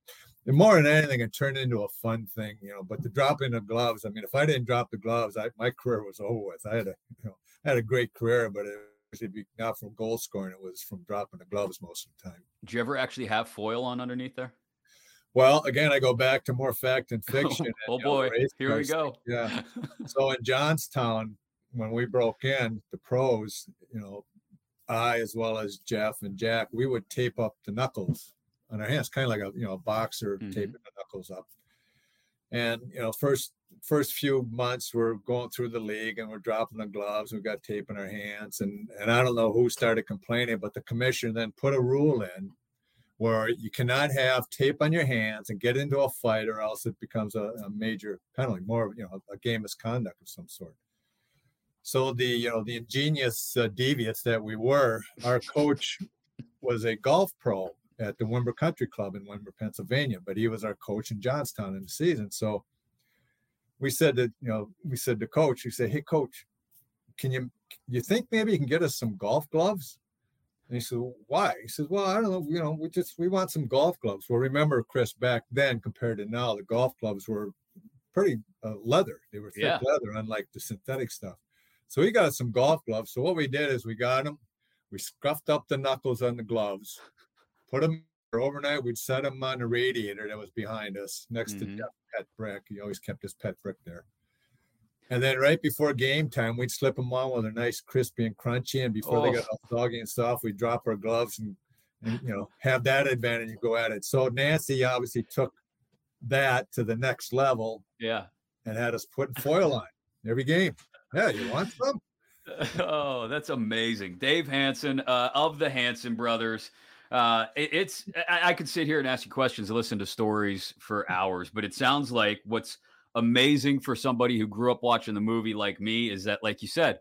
it, more than anything, it turned into a fun thing, you know. But the dropping of gloves, I mean, if I didn't drop the gloves, I, my career was over with. I had a, you know, I had a great career, but it was not from goal scoring; it was from dropping the gloves most of the time. Did you ever actually have foil on underneath there? Well, again, I go back to more fact and fiction. and, oh know, boy, the here we go. Yeah. so in Johnstown, when we broke in, the pros, you know, I as well as Jeff and Jack, we would tape up the knuckles on our hands, kind of like a you know a boxer Mhm. taping the knuckles up. And you know, first first few months we're going through the league and we're dropping the gloves, we've got tape in our hands, and and I don't know who started complaining, but the commission then put a rule in where you cannot have tape on your hands and get into a fight or else it becomes a, a major penalty, more of you know, a game misconduct of some sort. So the you know the ingenious uh, deviants that we were, our coach was a golf pro at the Windber Country Club in Windber, Pennsylvania, but he was our coach in Johnstown in the season. So we said that you know we said to coach, we said, "Hey coach, can you you think maybe you can get us some golf gloves?" And he said, "Why?" He says, "Well, I don't know. You know, we just we want some golf gloves." Well, remember, Chris, back then compared to now, the golf gloves were pretty uh, leather. They were thick Yeah. leather, unlike the synthetic stuff. So we got us some golf gloves. So what we did is we got them, we scuffed up the knuckles on the gloves, put them overnight. We'd set them on the radiator that was behind us next Mhm. to Jeff Pet Brick. He always kept his pet brick there. And then right before game time, we'd slip them on while they're nice crispy and crunchy. And before they got all soggy and soft, we'd drop our gloves and, and you know have that advantage and go at it. So Nancy obviously took that to the next level Yeah. and had us putting foil on every game. Yeah, you want some? oh, that's amazing. Dave Hanson uh, of the Hanson brothers. Uh, it- it's I, I could sit here and ask you questions and listen to stories for hours, but it sounds like what's amazing for somebody who grew up watching the movie like me is that, like you said,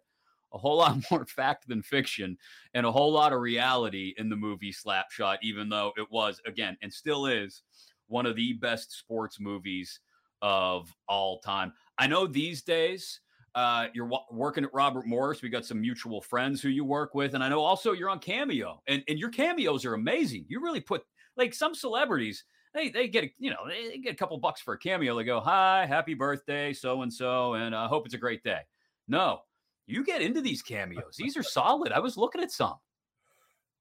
a whole lot more fact than fiction and a whole lot of reality in the movie Slap Shot, even though it was, again, and still is one of the best sports movies of all time. I know these days uh, you're wa- working at Robert Morris. We got some mutual friends who you work with, and I know also you're on Cameo, and and your cameos are amazing. You really put like some celebrities. They, they get a, you know they get a couple bucks for a cameo. They go hi, happy birthday, so and so, and I hope it's a great day. No, you get into these cameos. These are solid. I was looking at some.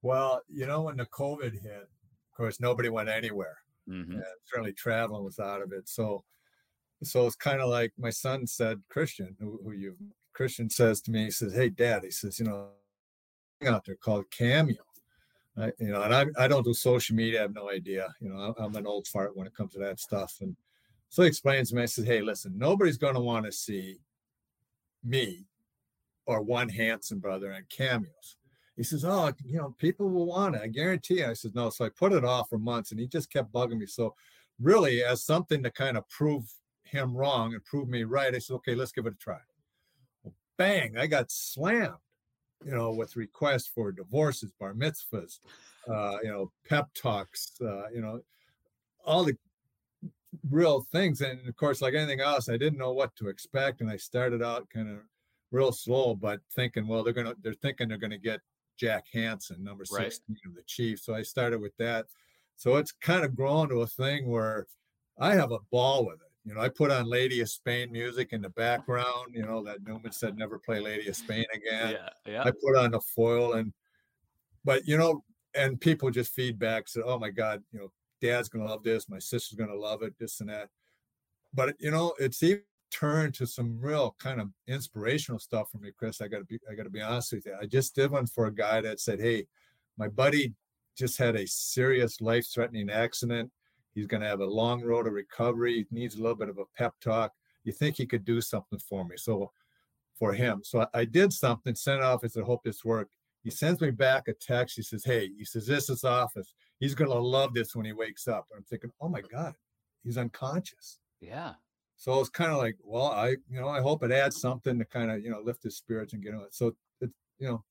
Well, you know, when the COVID hit, of course, nobody went anywhere. Mhm. and certainly traveling was out of it. So, so it's kind of like my son said, Christian, who, who you Christian says to me, he says, "Hey, Dad," he says, "You know, out there called Cameo." I, you know, and I, I don't do social media. I have no idea. You know, I'm an old fart when it comes to that stuff. And so he explains to me, I says, Hey, listen, nobody's going to want to see me or one Hanson brother on cameos. He says, Oh, you know, people will want it. I guarantee you. I said, No. So I put it off for months and he just kept bugging me. So, really, as something to kind of prove him wrong and prove me right, I said, Okay, let's give it a try. Well, bang, I got slammed, you know, with requests for divorces, bar mitzvahs, uh, you know, pep talks, uh, you know, all the real things. And of course, like anything else, I didn't know what to expect. And I started out kind of real slow, but thinking, well, they're gonna they're thinking they're gonna get Jack Hanson, number Right. 16 of the Chiefs. So I started with that. So it's kind of grown to a thing where I have a ball with it. You know, I put on Lady of Spain music in the background, you know, that Newman said never play Lady of Spain again. Yeah, yeah. I put on the foil and but you know, and people just feedback said, Oh my God, you know, dad's gonna love this, my sister's gonna love it, this and that. But you know, it's even turned to some real kind of inspirational stuff for me, Chris. I gotta be I gotta be honest with you. I just did one for a guy that said, Hey, my buddy just had a serious life-threatening accident. He's going to have a long road of recovery. He needs a little bit of a pep talk. You think he could do something for me? So for him. So I, I did something, sent it off. I said, hope this worked. He sends me back a text. He says, Hey, he says, this is office. He's going to love this when he wakes up. And I'm thinking, Oh my God, he's unconscious. Yeah. So it's kind of like, well, I, you know, I hope it adds something to kind of, you know, lift his spirits and get him. So it's, you know,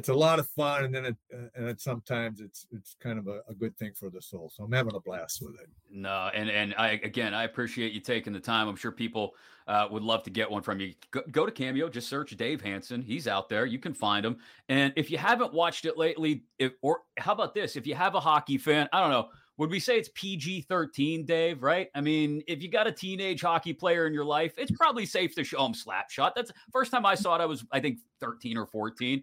it's a lot of fun, and then it, uh, and it, sometimes it's it's kind of a, a, good thing for the soul. So I'm having a blast with it. No, and and I again I appreciate you taking the time. I'm sure people uh, would love to get one from you. Go, go, to Cameo, just search Dave Hanson. He's out there. You can find him. And if you haven't watched it lately, if, or how about this? If you have a hockey fan, I don't know would we say it's PG 13, Dave? Right? I mean, if you got a teenage hockey player in your life, it's probably safe to show him slap shot. That's first time I saw it. I was, I think, 13 or 14.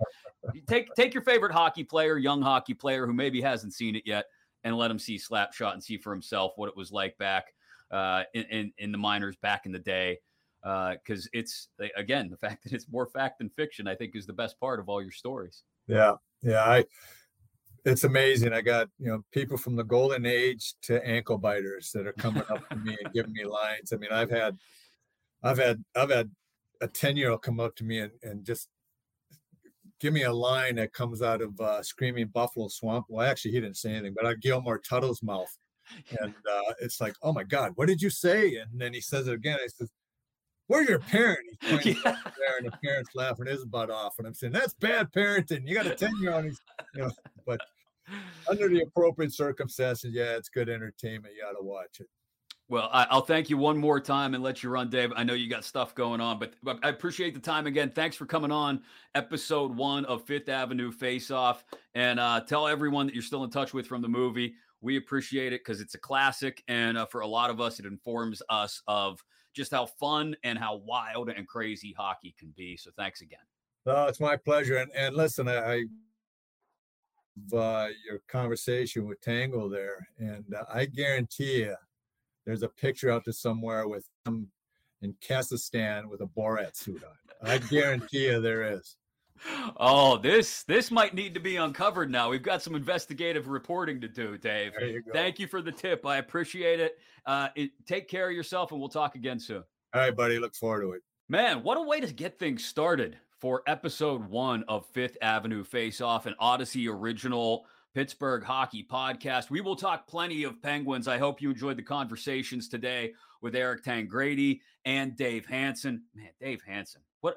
take take your favorite hockey player, young hockey player who maybe hasn't seen it yet, and let him see slap shot and see for himself what it was like back uh, in, in, in the minors back in the day. Because uh, it's again the fact that it's more fact than fiction. I think is the best part of all your stories. Yeah, yeah. I it's amazing. I got you know people from the golden age to ankle biters that are coming up to me and giving me lines. I mean, I've had, I've had, I've had a ten year old come up to me and, and just give me a line that comes out of uh, Screaming Buffalo Swamp. Well, actually, he didn't say anything, but out of Gilmore Tuttle's mouth, and uh, it's like, oh my God, what did you say? And then he says it again. I says, Where's your parent? He's pointing yeah. there, and the parent's laughing his butt off. And I'm saying, that's bad parenting. You got a 10 year old, you know, but under the appropriate circumstances, yeah, it's good entertainment. You got to watch it. Well, I, will thank you one more time and let you run, Dave. I know you got stuff going on, but, but I appreciate the time again. Thanks for coming on episode one of Fifth Avenue Face Off. And uh, tell everyone that you're still in touch with from the movie. We appreciate it because it's a classic. And uh, for a lot of us, it informs us of just how fun and how wild and crazy hockey can be. So thanks again. No, it's my pleasure. And, and listen, I, I uh, your conversation with Tango there, and uh, I guarantee you, there's a picture out there somewhere with him in Kazakhstan with a Borat suit on. I guarantee you there is. Oh, this this might need to be uncovered now. We've got some investigative reporting to do, Dave. You Thank you for the tip. I appreciate it. Uh, it. Take care of yourself, and we'll talk again soon. All right, buddy. Look forward to it. Man, what a way to get things started for episode one of Fifth Avenue Face Off, an Audacy original Pittsburgh hockey podcast. We will talk plenty of Penguins. I hope you enjoyed the conversations today with Eric Tangradi and Dave Hanson. Man, Dave Hanson, what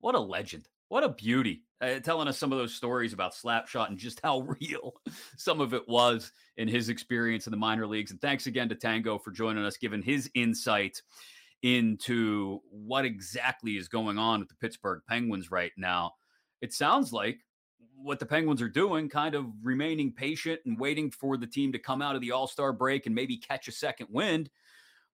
what a legend. What a beauty. Uh, telling us some of those stories about Slap Shot and just how real some of it was in his experience in the minor leagues. And thanks again to Tango for joining us, giving his insight into what exactly is going on with the Pittsburgh Penguins right now. It sounds like what the Penguins are doing, kind of remaining patient and waiting for the team to come out of the All Star break and maybe catch a second wind,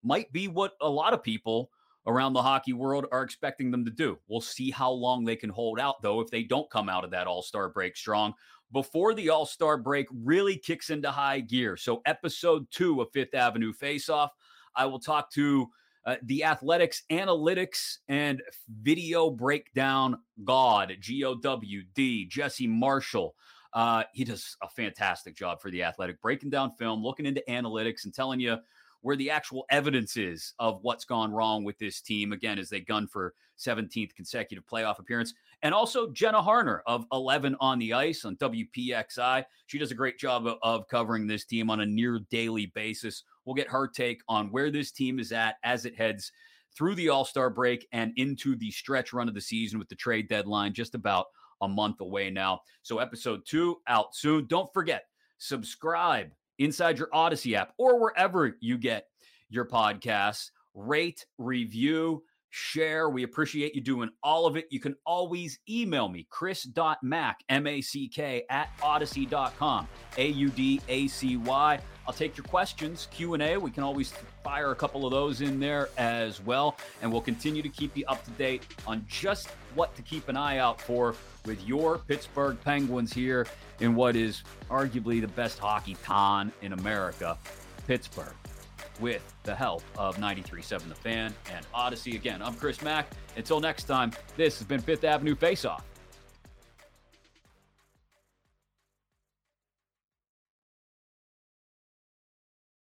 might be what a lot of people around the hockey world are expecting them to do. We'll see how long they can hold out, though, if they don't come out of that All Star break strong before the All Star break really kicks into high gear. So, episode two of Fifth Avenue Face Off, I will talk to uh, the athletics analytics and video breakdown god g-o-w-d jesse marshall. Uh, he does a fantastic job for the athletic breaking down film looking into analytics and telling you where the actual evidence is of what's gone wrong with this team again as they gun for 17th consecutive playoff appearance. And also jenna harner of 11 on the ice on wpxi she does a great job of covering this team on a near daily basis we'll get her take on where this team is at as it heads through the all-star break and into the stretch run of the season with the trade deadline just about a month away now so episode two out soon don't forget subscribe inside your Audacy app or wherever you get your podcasts. Rate, review, share. We appreciate you doing all of it. You can always email me, chris.mack, M-A-C-K, at audacy.com, A-U-D-A-C-Y. I'll take your questions, Q&A. We can always fire a couple of those in there as well. And we'll continue to keep you up to date on just what to keep an eye out for with your Pittsburgh Penguins here in what is arguably the best hockey town in America, Pittsburgh with the help of 93.7 The Fan and Audacy. Again, I'm Chris Mack. Until next time, this has been Fifth Avenue Face Off.